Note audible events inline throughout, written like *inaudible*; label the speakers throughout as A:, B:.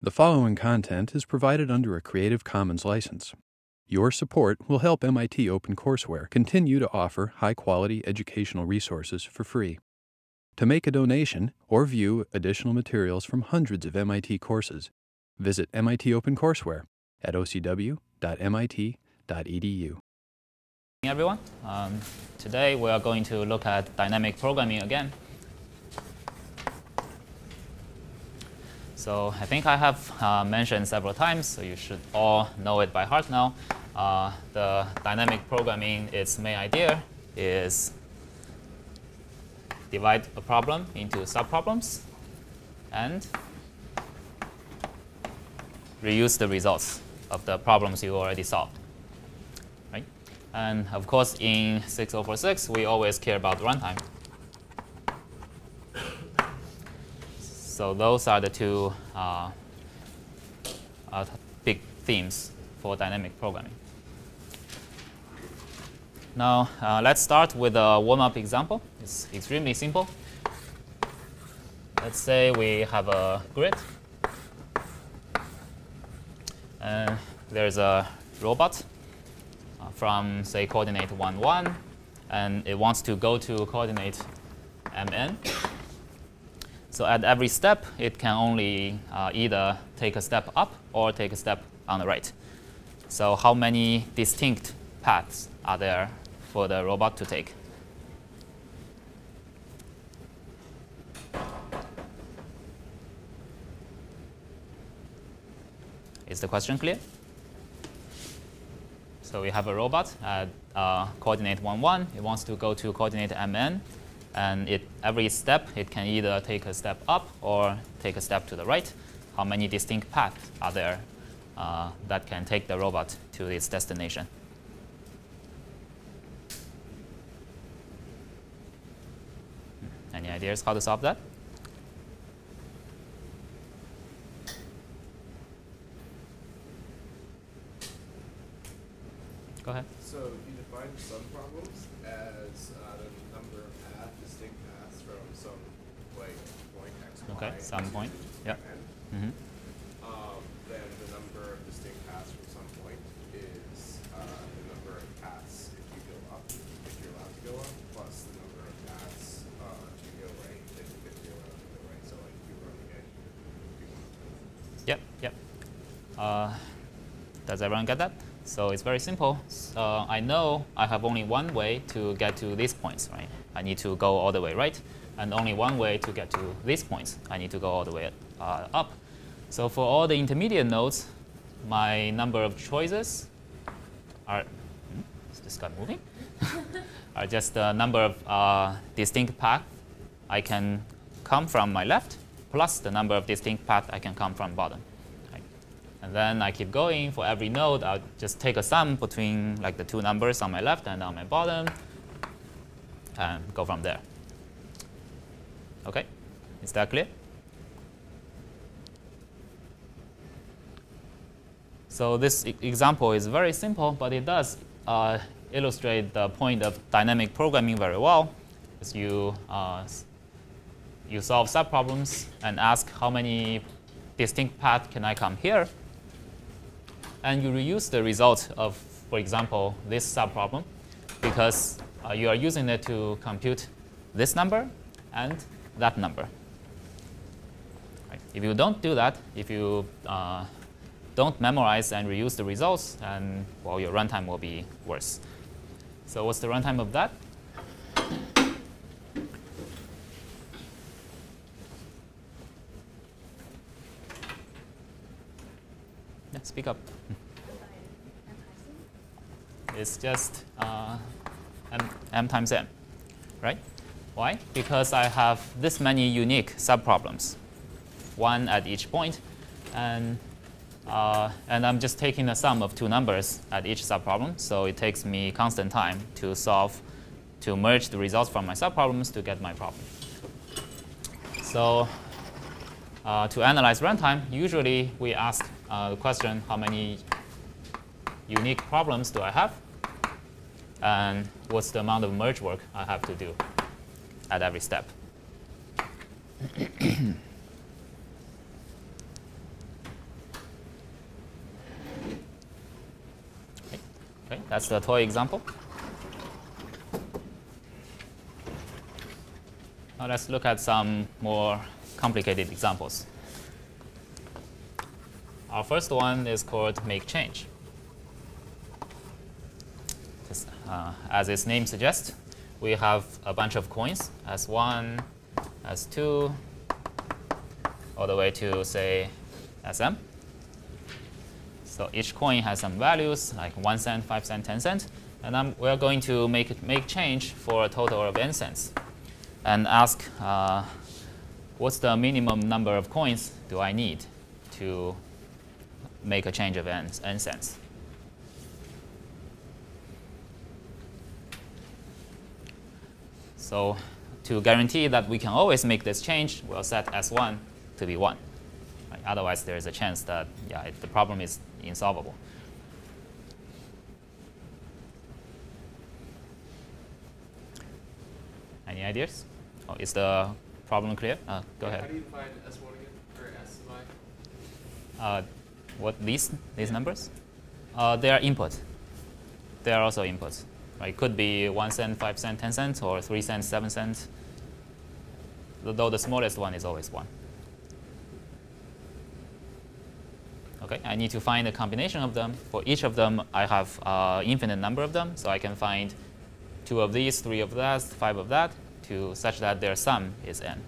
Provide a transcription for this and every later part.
A: The following content is provided under a Creative Commons license. Your support will help MIT OpenCourseware continue to offer high quality educational resources for free. To make a donation or view additional materials from hundreds of MIT courses, visit MIT OpenCourseware at ocw.mit.edu.
B: everyone. Um, today we are going to look at dynamic programming again. So I think I have uh, mentioned several times, so you should all know it by heart now. Uh, the dynamic programming, its main idea is divide a problem into subproblems and reuse the results of the problems you already solved. Right? And of course, in 6046, we always care about runtime. So those are the two uh, uh, big themes for dynamic programming. Now, uh, let's start with a warm-up example. It's extremely simple. Let's say we have a grid. And there's a robot uh, from, say, coordinate 1, 1. And it wants to go to coordinate mn. So at every step, it can only uh, either take a step up or take a step on the right. So how many distinct paths are there for the robot to take? Is the question clear? So we have a robot at uh, coordinate 1, 1. It wants to go to coordinate mn. And it, every step, it can either take a step up or take a step to the right. How many distinct paths are there uh, that can take the robot to its destination? Any ideas how to solve that? Go ahead.
C: So you define subproblems as uh, the number of paths, distinct paths from some like point x, y,
B: Okay, some point. Yep. Mm-hmm.
C: Um, then the number of distinct paths from some point is uh, the number of paths if you go up, if you're allowed to go up, plus the number of paths uh, to go right if, if you're allowed to go right. So like you were on the edge, you want
B: Yep, yep. Uh, does everyone get that? So it's very simple. Uh, I know I have only one way to get to these points, right? I need to go all the way right, and only one way to get to these points. I need to go all the way uh, up. So for all the intermediate nodes, my number of choices are, hmm, is this guy moving? *laughs* are just the number of uh, distinct paths I can come from my left, plus the number of distinct paths I can come from bottom. And then I keep going. For every node, I'll just take a sum between like the two numbers on my left and on my bottom, and go from there. Okay, is that clear? So this e- example is very simple, but it does uh, illustrate the point of dynamic programming very well. As you uh, you solve subproblems and ask how many distinct paths can I come here, and you reuse the result of, for example, this subproblem, because uh, you are using it to compute this number and that number. Right. If you don't do that, if you uh, don't memoize and reuse the results, and well, your runtime will be worse. So what's the runtime of that? Yeah, speak up. It's just uh, m, m times m, right? Why? Because I have this many unique subproblems, one at each point, and uh, and I'm just taking the sum of two numbers at each subproblem. So it takes me constant time to solve, to merge the results from my subproblems to get my problem. So uh, to analyze runtime, usually we ask uh, the question, how many unique problems do I have? And what's the amount of merge work I have to do at every step. okay. okay, that's the toy example. Now let's look at some more complicated examples. Our first one is called make change. Just, uh, as its name suggests, we have a bunch of coins S1, S2, all the way to, say, SM. So each coin has some values, like 1 cent, 5 cent, 10 cent. And I'm, we're going to make, make change for a total of n cents. And ask, uh, what's the minimum number of coins do I need to make a change of n, n cents? So to guarantee that we can always make this change, we'll set S1 to be 1. Right? Otherwise, there is a chance that yeah, it, the problem is insolvable. Any ideas? Oh, is the problem clear? Uh, go
D: yeah,
B: ahead.
D: How do you define S1 again, or S of
B: Uh, what these these numbers? Uh, they are input. They are also inputs. Right? It could be one cent, five cent, ten cents, or three cents, seven cents. Though the smallest one is always one. Okay, I need to find a combination of them. For each of them, I have uh, infinite number of them, so I can find two of these, three of that, five of that, to such that their sum is n.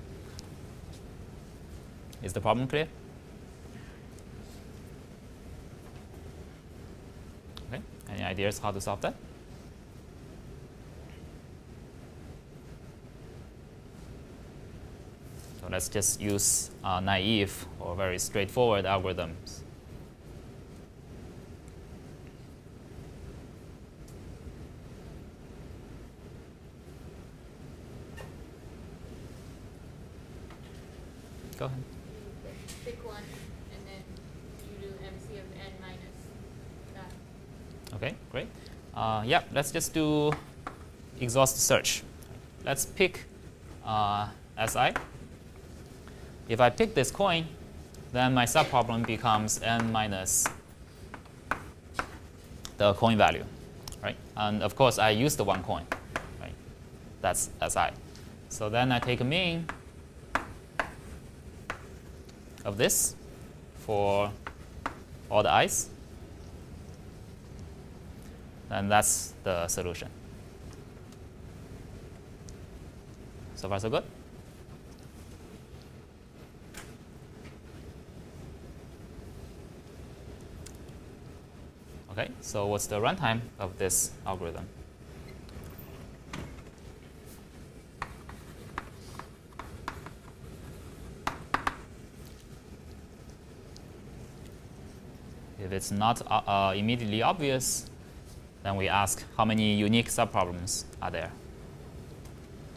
B: Is the problem clear? Okay, any ideas how to solve that? Let's just use uh, naive or very straightforward algorithms. Go ahead.
E: Pick one, and then you do MC of n minus that.
B: Okay, great. Uh, yeah, let's just do exhaust search. Let's pick uh, SI. If I pick this coin, then my subproblem becomes n minus the coin value, right? And of course, I use the one coin, right? That's SI. So then I take a mean of this for all the i's. And that's the solution. So far, so good? Okay, so what's the runtime of this algorithm? If it's not uh, uh, immediately obvious, then we ask how many unique subproblems are there?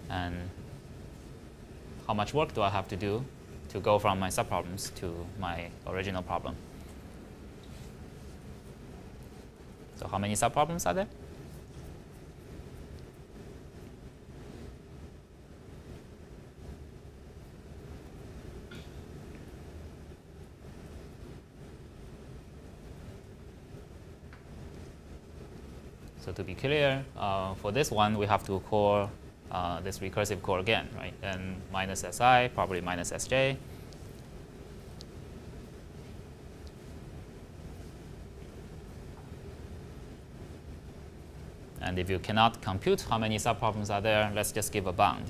B: And how much work do I have to do to go from my subproblems to my original problem? So how many subproblems are there? So to be clear, uh, for this one, we have to call uh, this recursive core again, right? And minus si, probably minus sj. And if you cannot compute how many subproblems are there, let's just give a bound.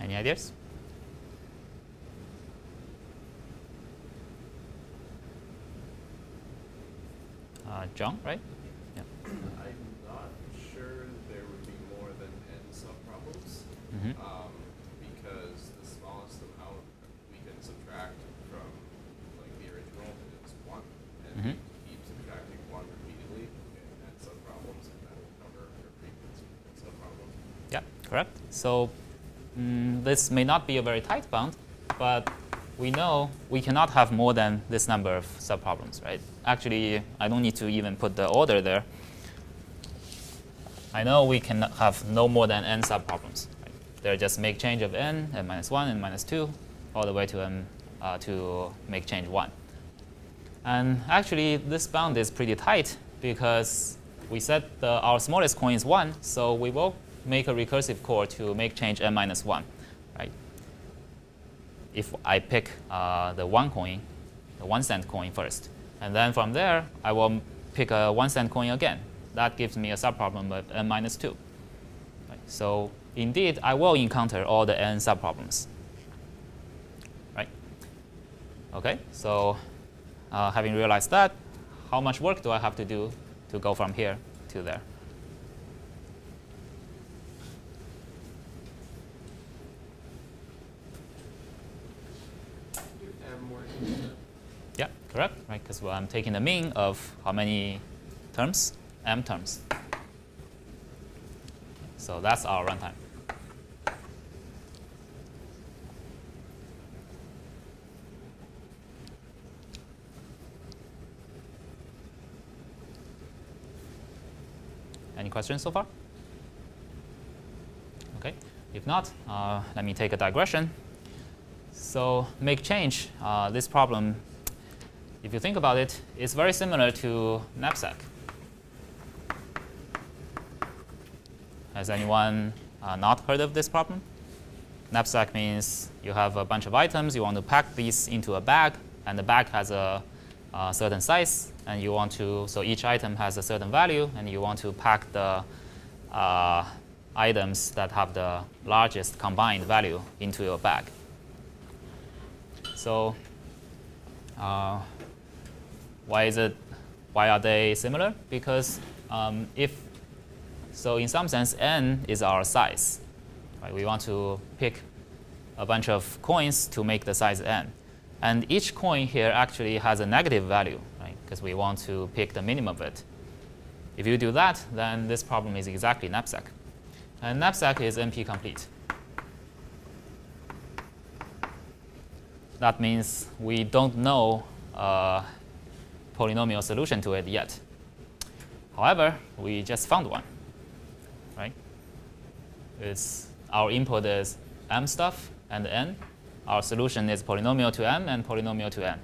B: Any ideas? Uh, John, right? Yeah.
C: I'm not sure there would be more than n subproblems.
B: Mhm.
C: Um, because the smallest amount we can subtract from like the original is one, and
B: Mhm.
C: we keep subtracting one repeatedly in n subproblems, and that will cover the frequency of n subproblems.
B: Yeah, correct. So mm, this may not be a very tight bound, but we know we cannot have more than this number of subproblems, right? Actually, I don't need to even put the order there. I know we can have no more than n subproblems. Right? They're just make change of n, n minus 1, n minus 2, all the way to n uh, to make change 1. And actually, this bound is pretty tight because we said the, our smallest coin is 1, so we will make a recursive call to make change n minus 1. Right? If I pick uh, the 1 coin, the 1 cent coin first, and then from there, I will pick a 1 cent coin again that gives me a subproblem of n minus 2. Right? So indeed, I will encounter all the n subproblems. Right? Okay, so uh, having realized that, how much work do I have to do to go from here to there?
D: Do M work instead.
B: Yeah, correct, right? Because well, I'm taking the mean of how many terms? m terms. So that's our runtime. Any questions so far? Okay. If not, uh, let me take a digression. So make change. Uh, this problem, if you think about it, it, is very similar to knapsack. Has anyone uh, not heard of this problem? Knapsack means you have a bunch of items, you want to pack these into a bag, and the bag has a, a certain size, and you want to, so each item has a certain value, and you want to pack the uh, items that have the largest combined value into your bag. So uh, why is it, why are they similar? Because um, if so in some sense, n is our size. Right? We want to pick a bunch of coins to make the size n. And each coin here actually has a negative value, right? Because we want to pick the minimum of it. If you do that, then this problem is exactly knapsack. And knapsack is NP complete. That means we don't know a polynomial solution to it yet. However, we just found one right? It's our input is m stuff and n. Our solution is polynomial to m and polynomial to n.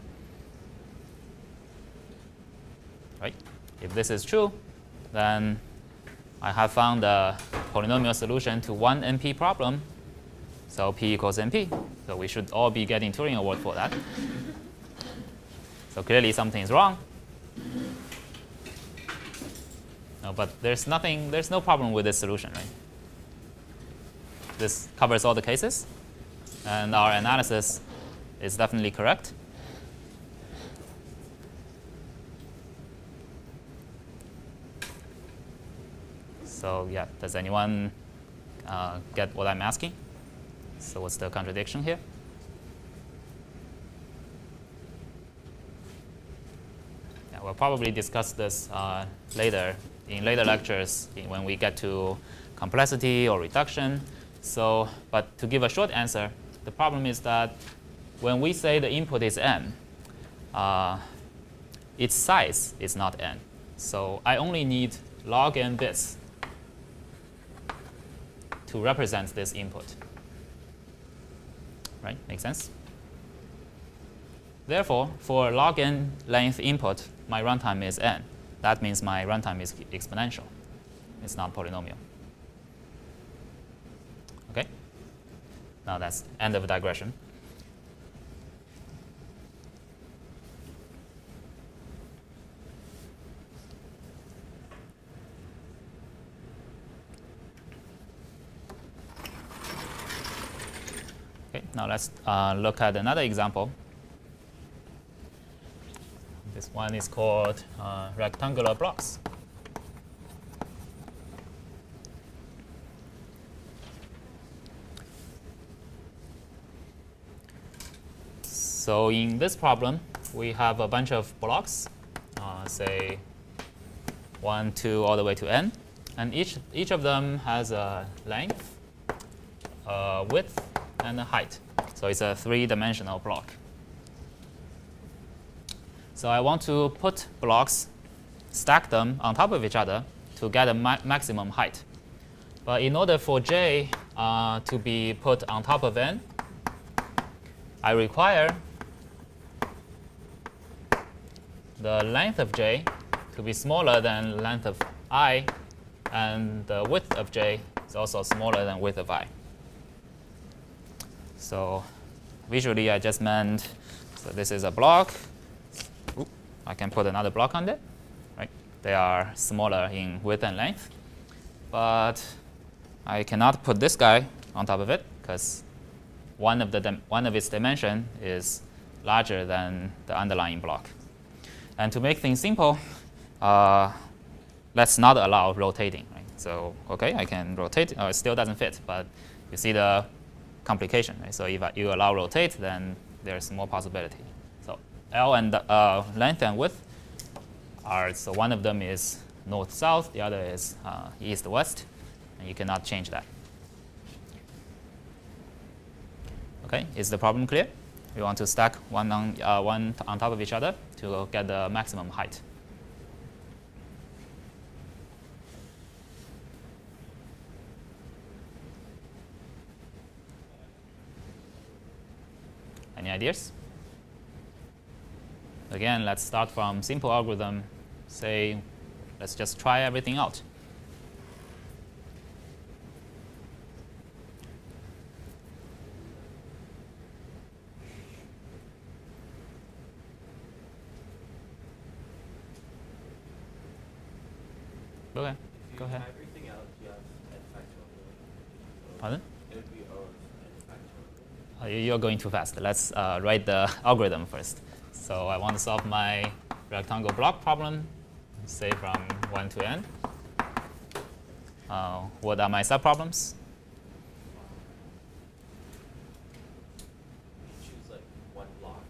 B: Right? If this is true, then I have found a polynomial solution to one NP problem. So P equals NP. So we should all be getting Turing Award for that. So clearly something is wrong. No, but there's nothing, there's no problem with this solution, right? This covers all the cases, and our analysis is definitely correct. So yeah, does anyone uh, get what I'm asking? So what's the contradiction here? Yeah, we'll probably discuss this uh, later in later lectures when we get to complexity or reduction. So, but to give a short answer, the problem is that when we say the input is n, uh, its size is not n. So I only need log n bits to represent this input. Right? Make sense? Therefore, for log n length input, my runtime is n. That means my runtime is exponential. It's not polynomial. Okay? Now that's end of digression. Okay, now let's uh, look at another example. This one is called uh, rectangular blocks. So in this problem, we have a bunch of blocks, uh, say 1, 2, all the way to n. And each, each of them has a length, a width, and a height. So it's a three-dimensional block. So I want to put blocks, stack them on top of each other to get a ma maximum height. But in order for j uh, to be put on top of n, I require the length of j to be smaller than length of i, and the width of j is also smaller than width of i. So visually, I just meant, so this is a block. I can put another block on it. Right? They are smaller in width and length. But I cannot put this guy on top of it because one of, the one of its dimension is larger than the underlying block. And to make things simple, uh, let's not allow rotating. Right? So OK, I can rotate. Oh, it still doesn't fit, but you see the complication. Right? So if you allow rotate, then there's more possibility. L and uh, length and width are, so one of them is north-south, the other is uh, east-west, and you cannot change that. Okay, is the problem clear? We want to stack one on, uh, one on top of each other to get the maximum height. Any ideas? Again, let's start from simple algorithm. Say, let's just try everything out. Okay, go ahead.
F: Everything you have n factorial.
B: Pardon?
F: It would be O of n factorial.
B: You- You're going too fast. Let's uh, write the *laughs* algorithm first. So I want to solve my rectangle block problem, say from 1 to n. Uh, what are my subproblems?
F: You choose like one block,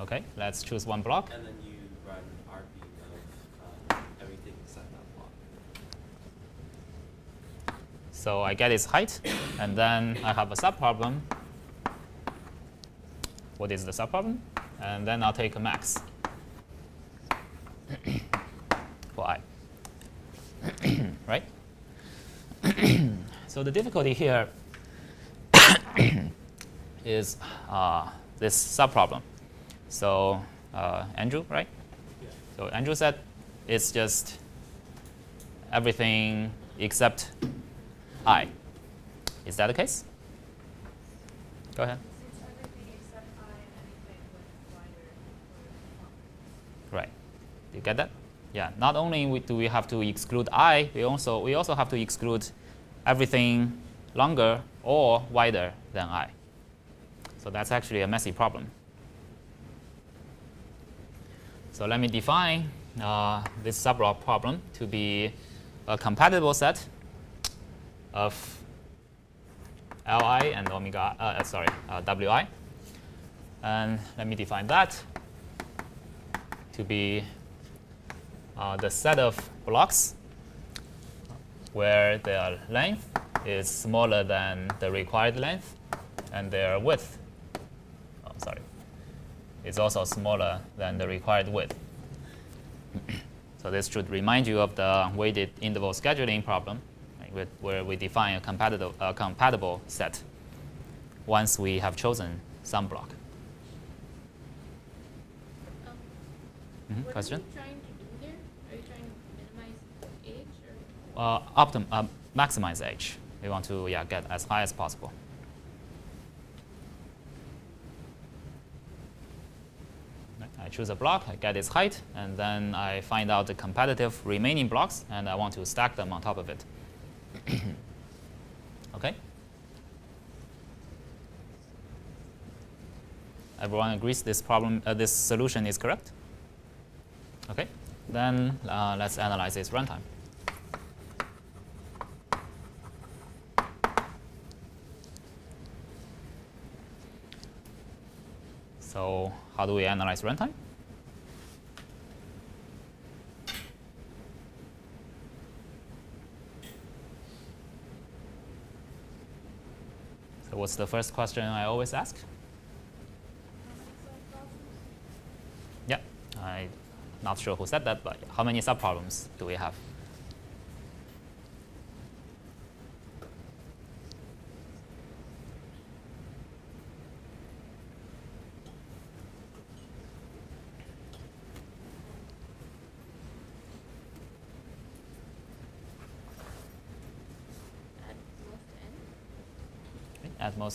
B: Okay, let's choose one block.
F: and then you run RB of uh, everything except that block.
B: So I get its height, and then I have a subproblem. What is the subproblem? And then I'll take a max *coughs* for i. *coughs* right? *coughs* so the difficulty here is uh, this subproblem. So uh, Andrew, right? So Andrew said it's just everything except i. Is that the case? Go ahead.
E: Since everything except I and anything with wider or
B: Right. Do you get that? Yeah. Not only do we have to exclude i, we also we also have to exclude everything longer or wider than i. So that's actually a messy problem. So let me define uh, this subblock problem to be a compatible set of Li and omega, uh, uh, sorry, uh, Wi. And let me define that to be uh, the set of blocks where their length is smaller than the required length and their width, oh, sorry, is also smaller than the required width. *clears throat* so this should remind you of the weighted interval scheduling problem right, with, where we define a compatible, a compatible set once we have chosen some block.
E: Um,
B: Mhm,
E: what
B: Question?
E: are you trying to do there? Are you trying to minimize age or?
B: Uh, optim uh, maximize H. We want to yeah, get as high as possible. I choose a block, I get its height, and then I find out the compatible remaining blocks, and I want to stack them on top of it. *coughs* okay? Everyone agrees this problem, uh, this solution is correct? Okay, then uh, let's analyze its runtime. So how do we analyze runtime? So what's the first question I always ask? Yeah, I'm not sure who said that, but how many subproblems do we have?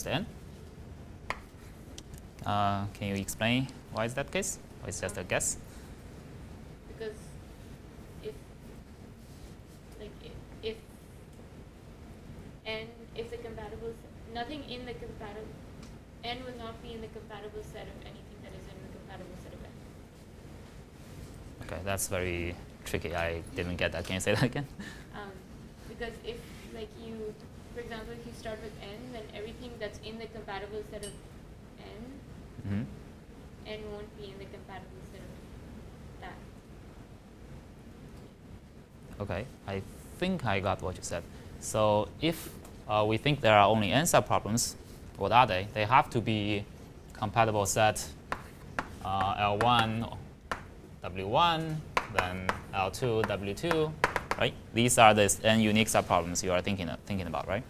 B: N. Uh, can you explain why is that case? Or it's just a guess?
E: because if like i- if n is a compatible nothing in the compatible n will not be in the compatible set of anything that is in the compatible set of n.
B: Okay, that's very tricky. I didn't get that. Can you say that again?
E: Um, because if like you, for example, if you start with n, then everything that's in the compatible set of n,
B: hmm
E: n won't be in the compatible set of that.
B: Okay, I think I got what you said. So if uh, we think there are only n subproblems, what are they? They have to be compatible set uh, L1, W1, then L2, W2, right? These are the n unique subproblems you are thinking, thinking about, right?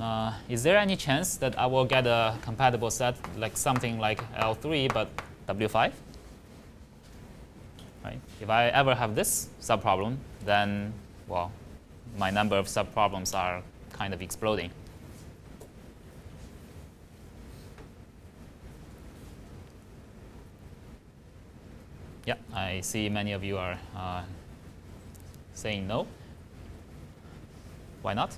B: Uh, is there any chance that I will get a compatible set like something like L3 but W5? Right? If I ever have this subproblem, then well, my number of subproblems are kind of exploding. Yeah, I see many of you are uh, saying no. Why not?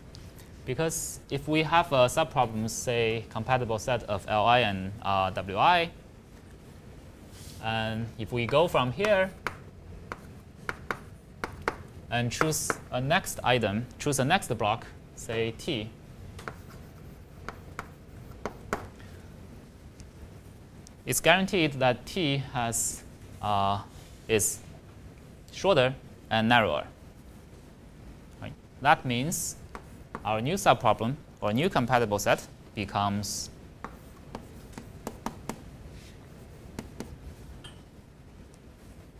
B: Because if we have a subproblem, say compatible set of Li and uh, Wi, and if we go from here and choose a next item, choose a next block, say t, it's guaranteed that t has uh, is shorter and narrower. That means our new subproblem or new compatible set becomes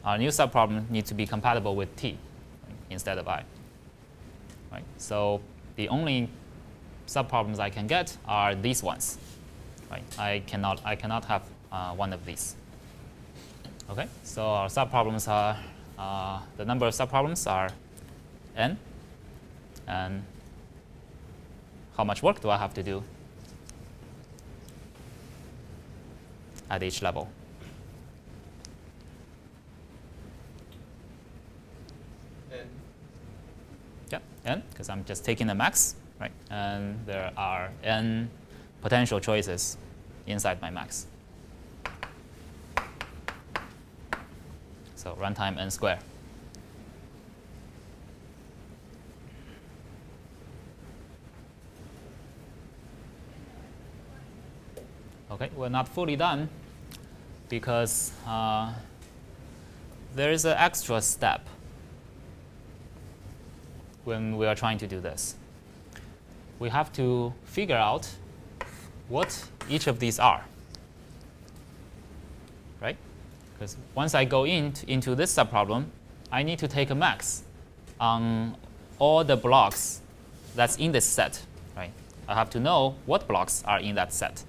B: our new subproblem needs to be compatible with t instead of i. Right? So the only subproblems I can get are these ones. Right? I cannot I cannot have uh, one of these. Okay, so our subproblems are uh, the number of subproblems are n, and how much work do I have to do at each level?
D: N.
B: Yeah, n, because I'm just taking the max, right? And there are n potential choices inside my max. So runtime n square. Okay, we're not fully done because uh, there is an extra step when we are trying to do this. We have to figure out what each of these are, right? Because once I go in into this subproblem, I need to take a max on all the blocks that's in this set, right? I have to know what blocks are in that set.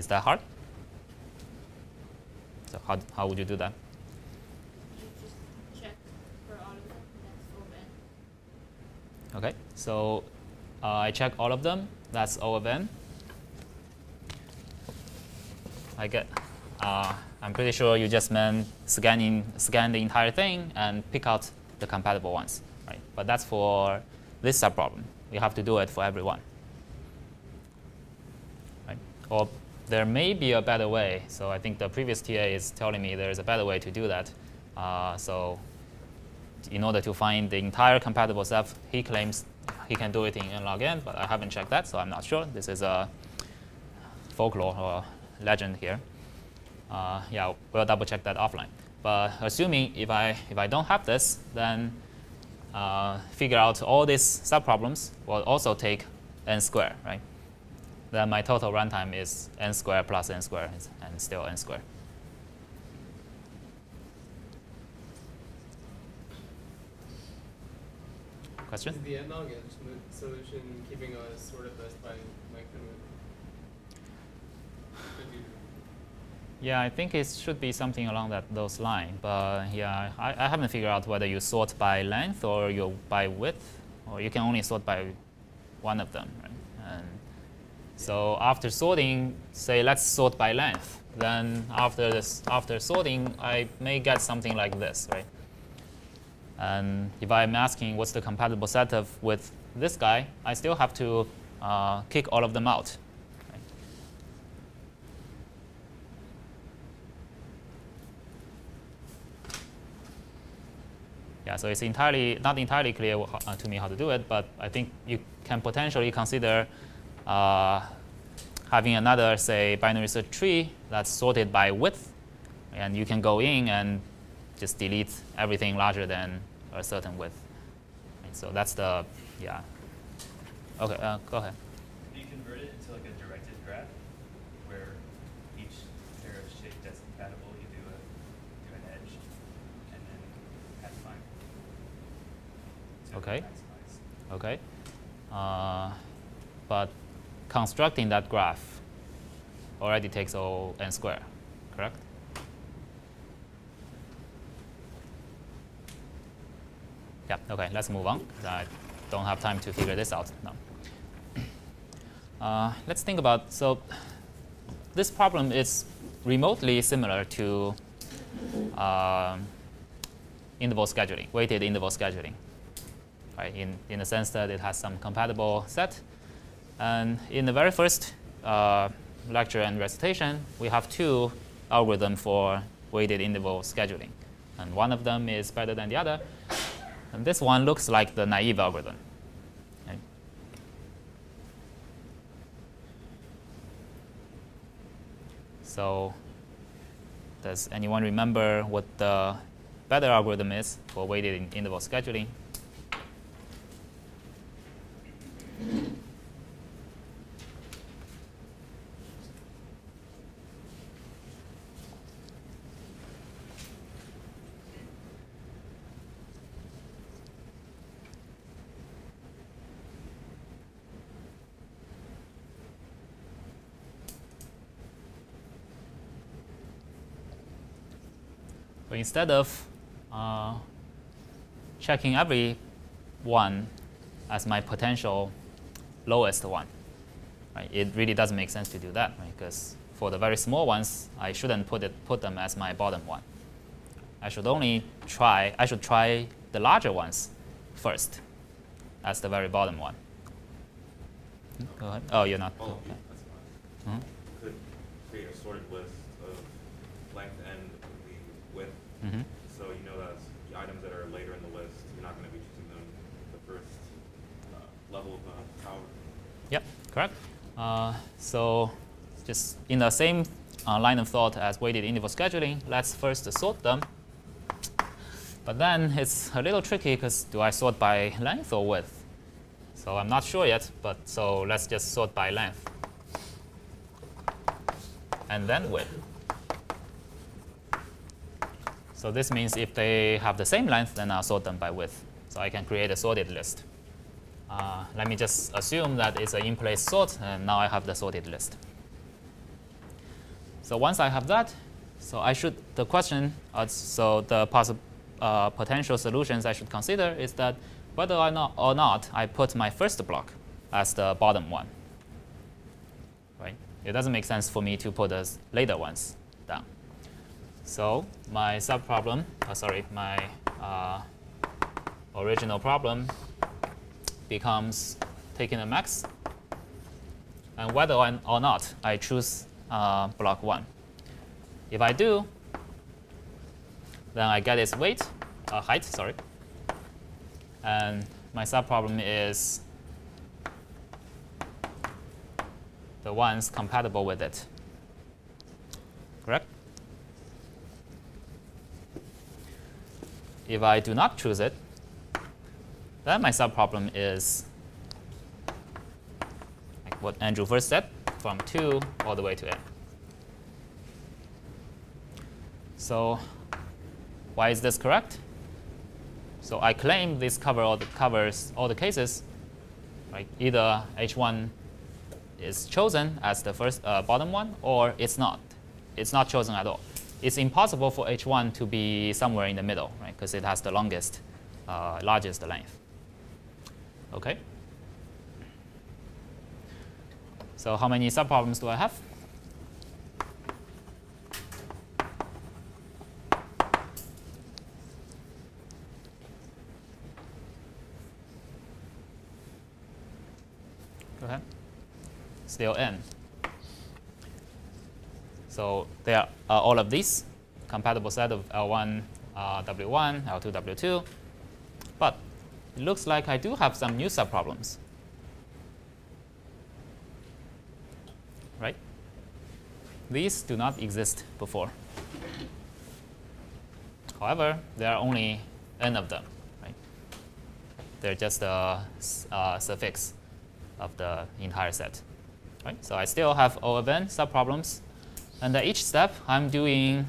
B: Is that hard? So how, how would you do that? Okay, so uh, I check all of them. That's O of n. I get. Uh, I'm pretty sure you just meant scanning scan the entire thing and pick out the compatible ones, right? But that's for this subproblem. We have to do it for everyone, right? Or there may be a better way. So I think the previous TA is telling me there is a better way to do that. Uh, so in order to find the entire compatible set, he claims he can do it in nlog n, but I haven't checked that, so I'm not sure. This is a folklore or legend here. Uh, yeah, we'll double check that offline. But assuming if I if I don't have this, then uh, figure out all these subproblems will also take n square, right? Then my total runtime is n squared plus n squared and still n squared. Question?
D: Is the n log n solu- solution keeping a sorted list by length and width? Could you-
B: Yeah, I think it should be something along that those lines. But yeah, I, I haven't figured out whether you sort by length or you by width or you can only sort by one of them. Right? So after sorting, say let's sort by length. Then after this, after sorting, I may get something like this, right? And if I'm asking what's the compatible set of with this guy, I still have to uh, kick all of them out. Yeah, so it's entirely not entirely clear uh, to me how to do it, but I think you can potentially consider uh, having another, say, binary search tree that's sorted by width, and you can go in and just delete everything larger than a certain width. So that's the yeah. Okay, uh, go ahead.
G: Do you convert it into like a directed graph where each pair of shape that's compatible you do a do an edge and then add fine to
B: Okay. Okay, uh, but constructing that graph already takes O n square, correct? Yeah, okay, let's move on. I don't have time to figure this out now. Uh, let's think about, so this problem is remotely similar to um, interval scheduling, weighted interval scheduling, right? In, in the sense that it has some compatible set. And in the very first uh, lecture and recitation, we have two algorithms for weighted interval scheduling. And one of them is better than the other. And this one looks like the naive algorithm. So does anyone remember what the better algorithm is for weighted interval scheduling? Instead of uh, checking every one as my potential lowest one, right, it really doesn't make sense to do that, right? Because for the very small ones, I shouldn't put it put them as my bottom one. I should only try. I should try the larger ones first, as the very bottom one. Go ahead. Oh, you're not.
H: Oh,
B: okay. Mhm.
H: Could create a sorted list of length and the
B: Mhm.
H: so you know that the items that are later in the list, you're not going to be choosing them the first uh, level of uh, power.
B: Yep, correct. Uh, so just in the same uh, line of thought as weighted interval scheduling, let's first sort them. But then it's a little tricky because do I sort by length or width? So I'm not sure yet, but so let's just sort by length. And then width. So this means if they have the same length, then I'll sort them by width. So I can create a sorted list. Uh, let me just assume that it's an in-place sort, and now I have the sorted list. So once I have that, so I should the question, uh, so the possi- uh, potential solutions I should consider is that whether or not, or not I put my first block as the bottom one. Right? It doesn't make sense for me to put the later ones. So my subproblem, uh, sorry, my uh, original problem becomes taking a max, and whether or not I choose uh, block one. If I do, then I get its weight, uh, height, sorry, and my subproblem is the ones compatible with it. If I do not choose it, then my subproblem is like what Andrew first said, from 2 all the way to n. So why is this correct? So I claim this cover all the, covers all the cases. Right? Either H1 is chosen as the first uh, bottom one, or it's not. It's not chosen at all. It's impossible for H1 to be somewhere in the middle, right? Because it has the longest, uh, largest length. Okay. So how many subproblems do I have? Go ahead. Still n. So there are all of these compatible set of L1, uh, W1, L2, W2. But it looks like I do have some new subproblems. Right? These do not exist before. However, there are only n of them. Right? They're just a, a suffix of the entire set. Right? So I still have O of n subproblems. And at each step, I'm doing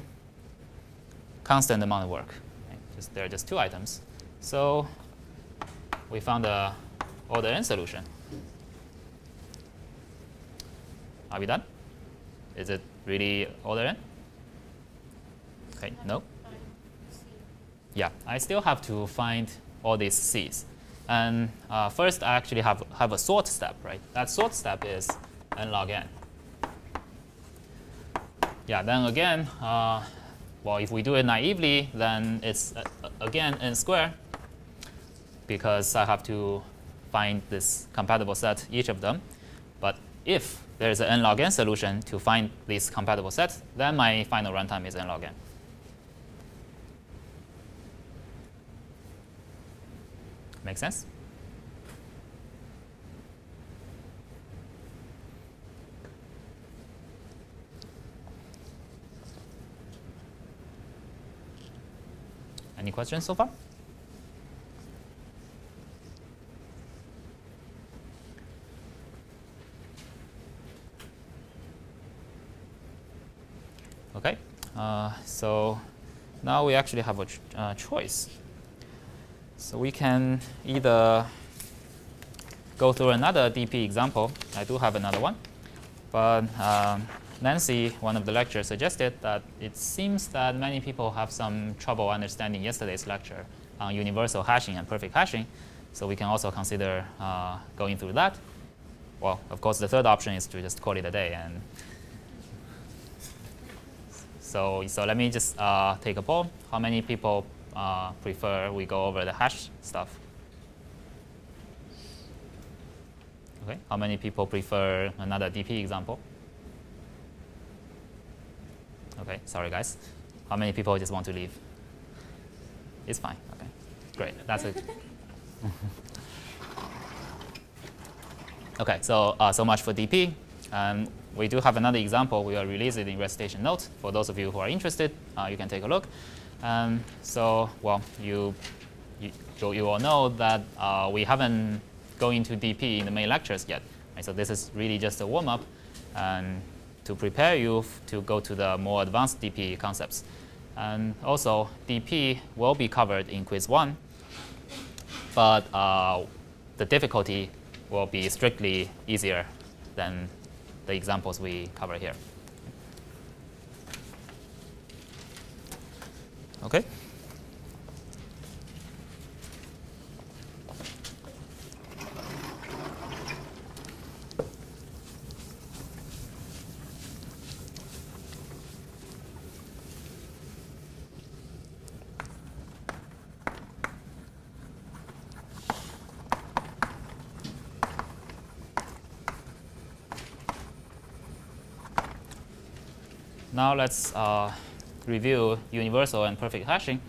B: constant amount of work. Right? Just, there are just two items. So we found the order n solution. Are we done? Is it really order n? Okay, no? Yeah, I still have to find all these c's. And uh, first, I actually have, have a sort step, right? That sort step is n log n. Yeah, then again, uh, well, if we do it naively, then it's, uh, again, n squared, because I have to find this compatible set, each of them. But if there is an n log n solution to find these compatible sets, then my final runtime is n log n. Make sense? Any questions so far? Okay, uh, so now we actually have a ch uh, choice. So we can either go through another DP example. I do have another one. But um, Nancy, one of the lecturers, suggested that it seems that many people have some trouble understanding yesterday's lecture on universal hashing and perfect hashing. So we can also consider uh, going through that. Well, of course, the third option is to just call it a day. And so, so let me just uh, take a poll. How many people uh, prefer we go over the hash stuff? Okay, how many people prefer another DP example? Okay, sorry guys. How many people just want to leave? It's fine. Okay, great. That's it. *laughs* okay, so uh, so much for DP. Um, we do have another example. We will release it in recitation notes. For those of you who are interested, uh, you can take a look. Um, so, well, you, you, you all know that uh, we haven't gone into DP in the main lectures yet. Right? So this is really just a warm-up and to prepare you to go to the more advanced DP concepts. And also, DP will be covered in quiz one, but uh, the difficulty will be strictly easier than the examples we cover here. Okay? Now let's uh, review universal and perfect hashing.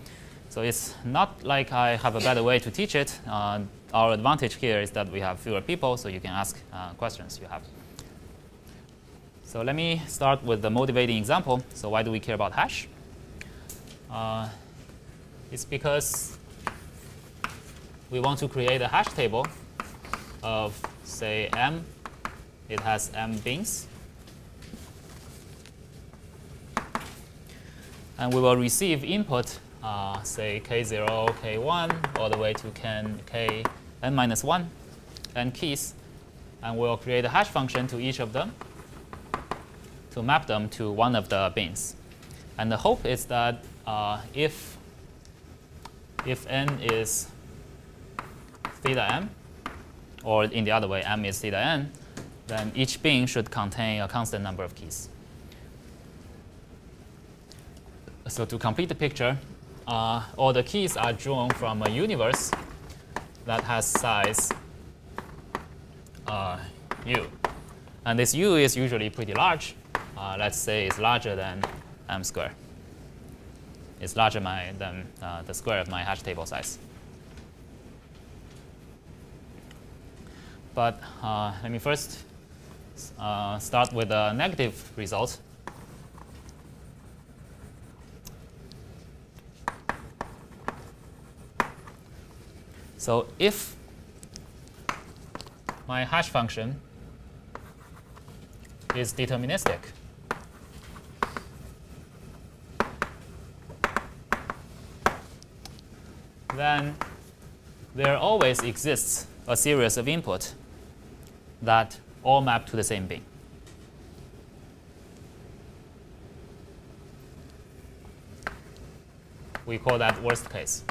B: So it's not like I have a better way to teach it. Uh, our advantage here is that we have fewer people, so you can ask uh, questions you have. So let me start with the motivating example. So why do we care about hash? Uh, it's because we want to create a hash table of, say, m. It has m bins. And we will receive input, uh, say k0, k1, all the way to k, n minus 1, n keys. And we'll create a hash function to each of them to map them to one of the bins. And the hope is that uh, if, if n is theta m, or in the other way, m is theta n, then each bin should contain a constant number of keys. So to complete the picture, uh, all the keys are drawn from a universe that has size uh, u. And this u is usually pretty large. Uh, let's say it's larger than m squared. It's larger my, than uh, the square of my hash table size. But uh, let me first uh, start with a negative result. So if my hash function is deterministic, then there always exists a series of input that all map to the same bin. We call that worst case.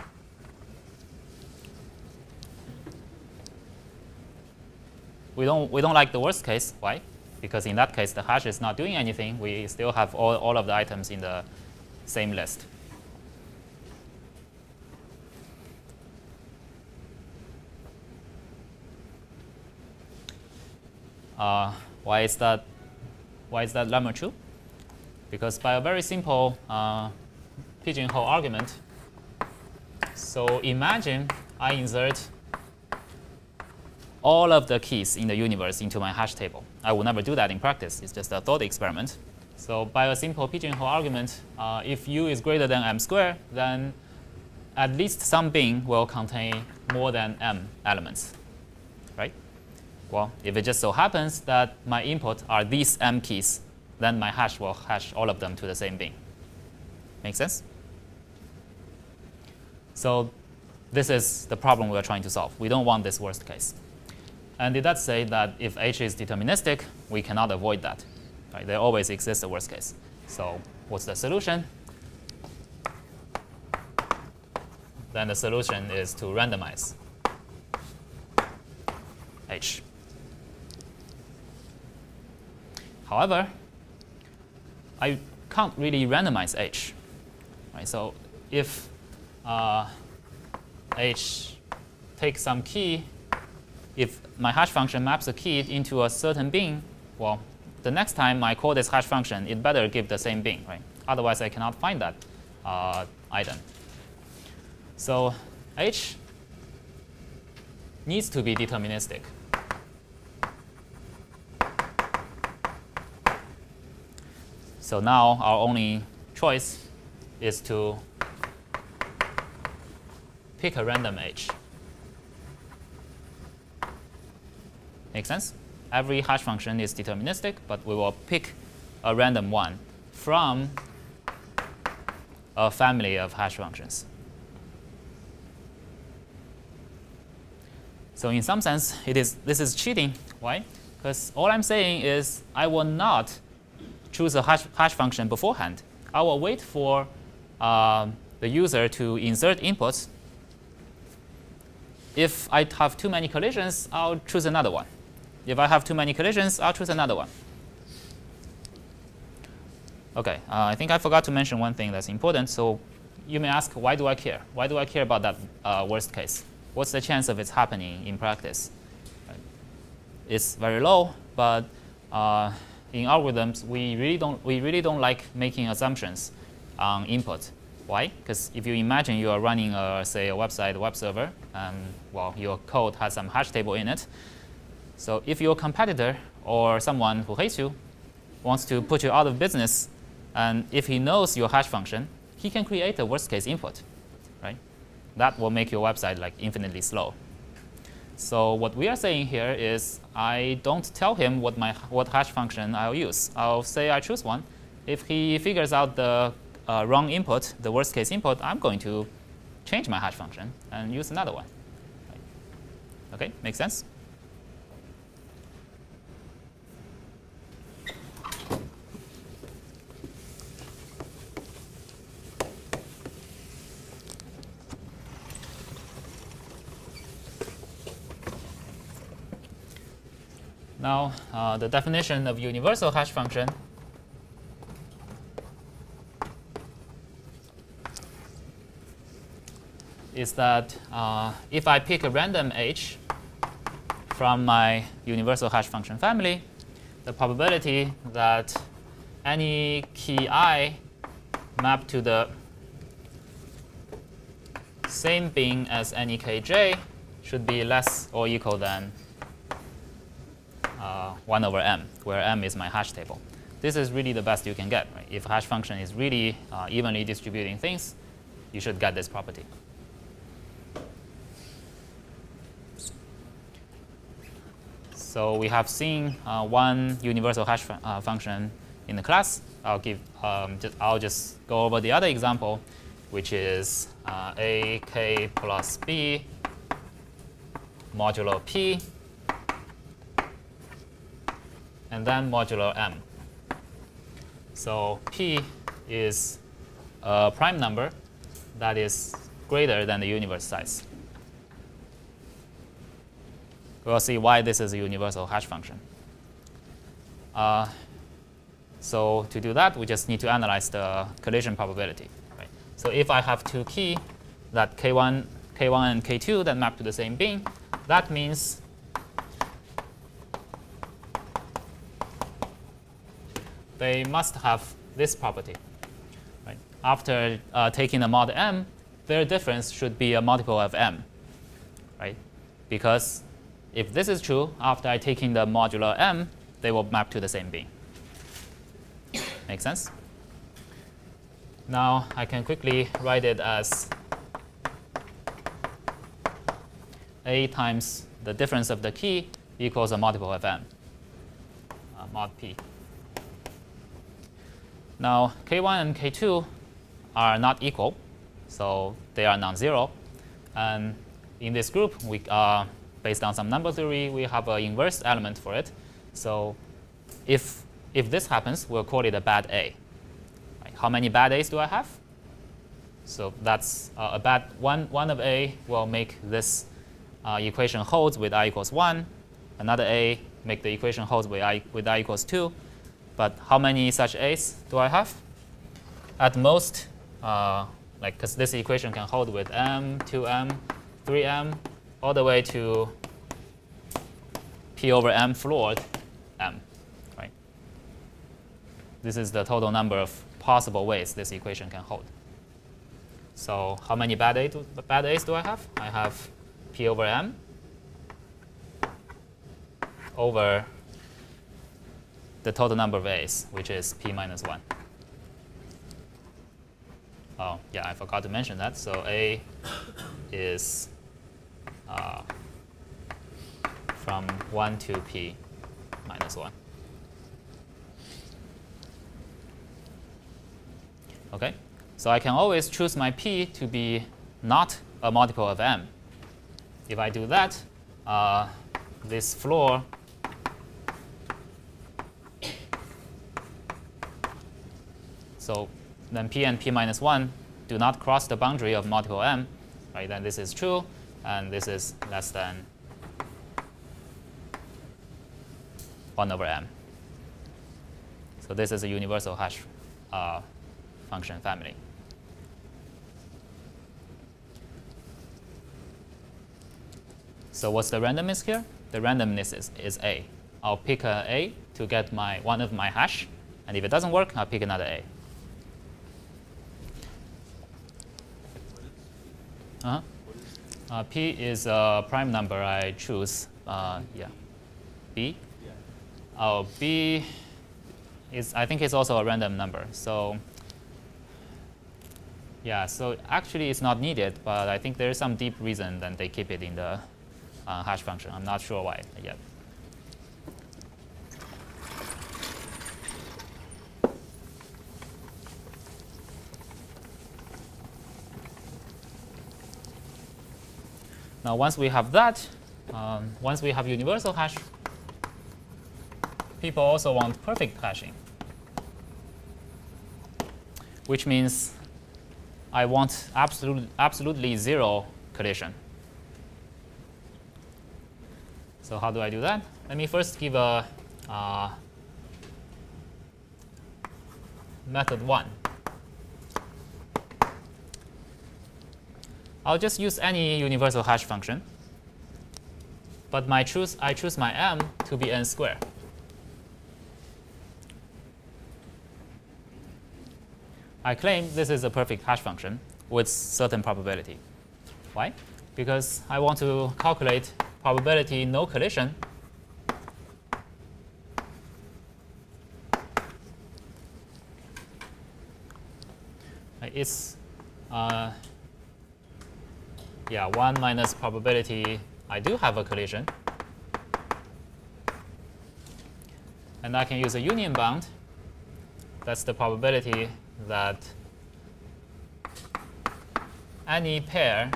B: We don't, we don't like the worst case. Why? Because in that case, the hash is not doing anything. We still have all, all of the items in the same list. Uh, why is that? Why is that lemma true? Because by a very simple uh, pigeonhole argument, so imagine I insert all of the keys in the universe into my hash table. I will never do that in practice. It's just a thought experiment. So by a simple pigeonhole argument, uh, if u is greater than m squared, then at least some bin will contain more than m elements, right? Well, if it just so happens that my input are these m keys, then my hash will hash all of them to the same bin. Make sense? So this is the problem we're trying to solve. We don't want this worst case. And it does say that if H is deterministic, we cannot avoid that. Right? There always exists a worst case. So what's the solution? Then the solution is to randomize H. However, I can't really randomize H. Right? So if uh, H takes some key, if my hash function maps a key into a certain bin, well, the next time I call this hash function, it better give the same bin, right? Otherwise, I cannot find that uh, item. So H needs to be deterministic. So now our only choice is to pick a random H. Make sense? Every hash function is deterministic, but we will pick a random one from a family of hash functions. So in some sense, it is, this is cheating. Why? Because all I'm saying is I will not choose a hash, hash function beforehand. I will wait for uh, the user to insert inputs. If I have too many collisions, I'll choose another one. If I have too many collisions, I'll choose another one. OK, uh, I think I forgot to mention one thing that's important. So you may ask, why do I care? Why do I care about that uh, worst case? What's the chance of it happening in practice? It's very low, but uh, in algorithms, we really don't we really don't like making assumptions on input. Why? Because if you imagine you are running, a, say, a website web server, and well, your code has some hash table in it. So if your competitor or someone who hates you wants to put you out of business, and if he knows your hash function, he can create a worst case input, right? That will make your website like infinitely slow. So what we are saying here is I don't tell him what, my, what hash function I'll use. I'll say I choose one. If he figures out the uh, wrong input, the worst case input, I'm going to change my hash function and use another one. OK, make sense? Now, uh, the definition of universal hash function. Is that uh, if I pick a random h from my universal hash function family, the probability that any key i mapped to the same bin as any kj should be less or equal than uh, 1 over m, where m is my hash table. This is really the best you can get. Right? If hash function is really uh, evenly distributing things, you should get this property. So we have seen uh, one universal hash uh, function in the class. I'll give um, just, I'll just go over the other example, which is uh, a k plus b modulo p and then modulo m. So p is a prime number that is greater than the universe size. We'll see why this is a universal hash function. Uh, so to do that, we just need to analyze the collision probability. Right? So if I have two key that k1, k1 and k2 that map to the same bin, that means they must have this property. Right? After uh, taking the mod m, their difference should be a multiple of m, right? Because if this is true, after I taking the modular m, they will map to the same bin. Make sense? Now I can quickly write it as a times the difference of the key equals a multiple of m, uh, mod p. Now k1 and k2 are not equal, so they are non-zero. And in this group, we are based on some number theory, we have an inverse element for it. So if, if this happens, we'll call it a bad A. Right? How many bad A's do I have? So that's uh, a bad one, one of A will make this uh, equation holds with i equals 1. Another A make the equation holds with i, with i equals 2. But how many such A's do I have? At most, uh, like because this equation can hold with m, 2m, 3m, all the way to p over m floored m, right? This is the total number of possible ways this equation can hold. So how many bad, A do, bad A's do I have? I have p over m over the total number of A's, which is p minus 1. Oh, yeah, I forgot to mention that. So A is uh, from 1 to p minus 1. Okay, so I can always choose my p to be not a multiple of m. If I do that, uh, this floor so then p and p minus 1 do not cross the boundary of multiple m, right? Then this is true and this is less than 1 over m. So this is a universal hash uh, function family. So what's the randomness here? The randomness is, is a. I'll pick a a to get my one of my hash, and if it doesn't work, I'll pick another a. Uh -huh. Uh, P is a prime number I choose. Uh, yeah. B? Yeah. Oh, B is, I think it's also a random number. So yeah, so actually it's not needed, but I think there is some deep reason that they keep it in the uh, hash function. I'm not sure why yet. Now, once we have that, um, once we have universal hash, people also want perfect hashing, which means I want absolute, absolutely zero collision. So how do I do that? let me first give a uh, method 1. I'll just use any universal hash function. But my choose, I choose my m to be n squared. I claim this is a perfect hash function with certain probability. Why? Because I want to calculate probability no collision it's uh, yeah 1 minus probability I do have a collision. And I can use a union bound. That's the probability that any pair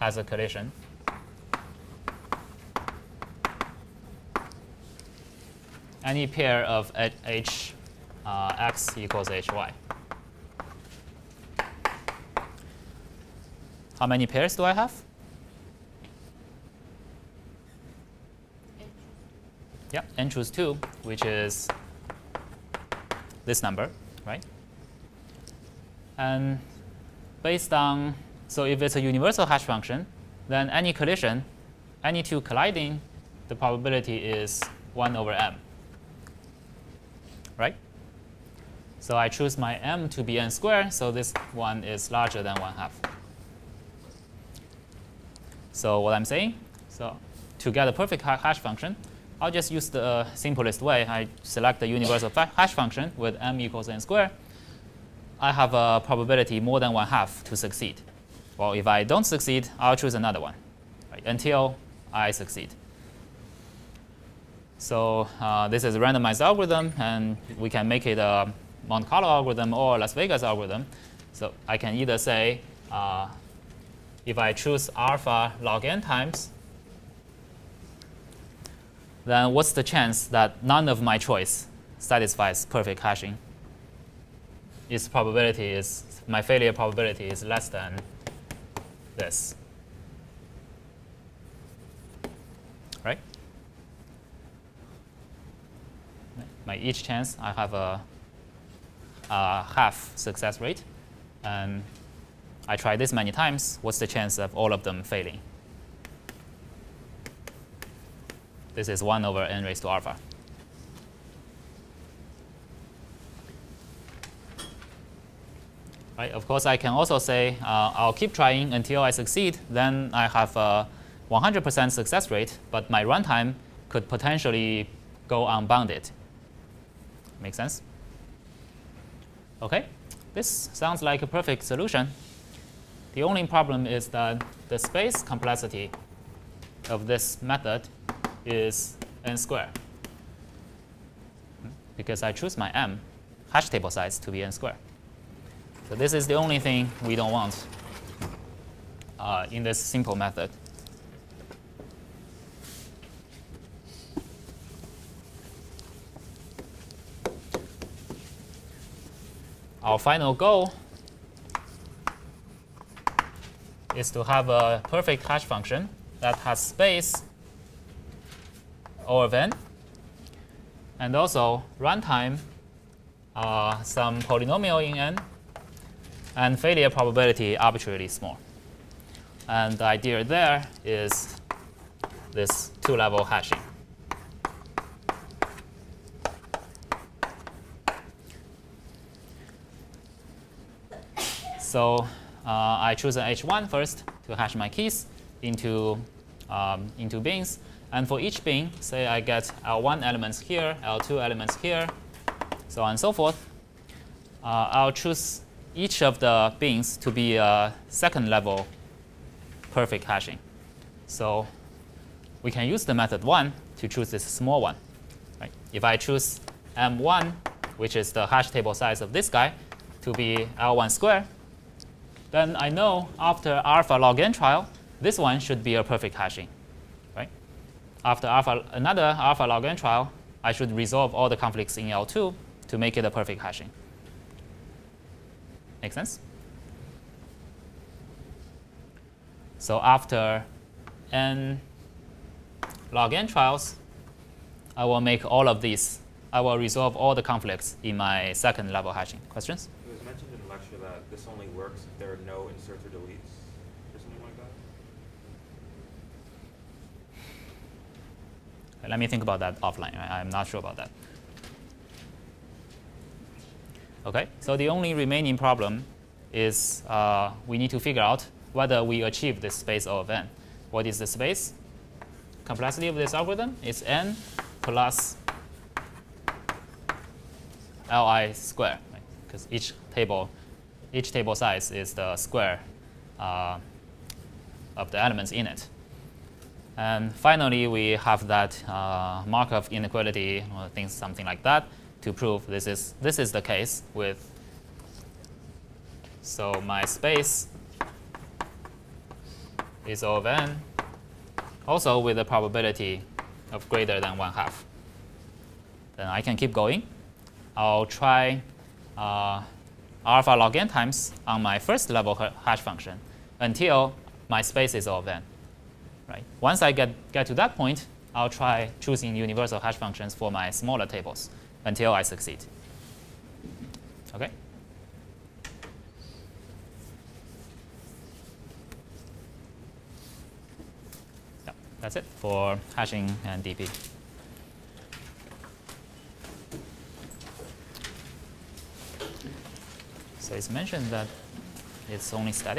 B: has a collision. Any pair of h uh, x equals hy. How many pairs do I have? Yeah, n choose 2, which is this number, right? And based on, so if it's a universal hash function, then any collision, any two colliding, the probability is 1 over m, right? So I choose my m to be n squared, so this one is larger than 1 half. So what I'm saying, so to get a perfect hash function, I'll just use the uh, simplest way. I select the universal hash function with m equals n squared. I have a probability more than one half to succeed. Well, if I don't succeed, I'll choose another one right, until I succeed. So uh, this is a randomized algorithm, and we can make it a Monte Carlo algorithm or Las Vegas algorithm. So I can either say uh, if I choose alpha log n times, then what's the chance that none of my choice satisfies perfect hashing? Its probability is, my failure probability is less than this. Right? My each chance, I have a, a half success rate. And I try this many times, what's the chance of all of them failing? This is 1 over n raised to alpha. Right, of course, I can also say uh, I'll keep trying until I succeed. Then I have a 100% success rate, but my runtime could potentially go unbounded. Make sense? OK, this sounds like a perfect solution. The only problem is that the space complexity of this method is n squared because I choose my m hash table size to be n squared. So this is the only thing we don't want uh, in this simple method. Our final goal is to have a perfect hash function that has space O of n, and also runtime uh, some polynomial in n, and failure probability arbitrarily small. And the idea there is this two-level hashing. So uh, I choose an H1 first to hash my keys into, um, into bins. And for each bin, say I get L1 elements here, L2 elements here, so on and so forth. Uh, I'll choose each of the bins to be a second level perfect hashing. So we can use the method 1 to choose this small one. Right? If I choose M1, which is the hash table size of this guy, to be L1 squared, then I know after alpha log n trial, this one should be a perfect hashing. Right? After alpha, another alpha log n trial, I should resolve all the conflicts in L2 to make it a perfect hashing. Make sense? So after n log n trials, I will make all of these. I will resolve all the conflicts in my second level hashing. Questions?
H: It was mentioned in the lecture that this only works if there are no inserts or deletes, or something like that.
B: Let me think about that offline. I- I'm not sure about that. Okay, so the only remaining problem is uh, we need to figure out whether we achieve this space of n. What is the space? Complexity of this algorithm is n plus li square, because each table, each table size is the square uh, of the elements in it. And finally, we have that uh, Markov inequality, or things something like that, to prove this is this is the case with. So my space is O of n, also with a probability of greater than one half. Then I can keep going. I'll try uh, alpha log n times on my first level hash function until my space is all n right? Once I get, get to that point, I'll try choosing universal hash functions for my smaller tables until I succeed. Okay? Yeah, that's it for hashing and DP. So it's mentioned that it's only static.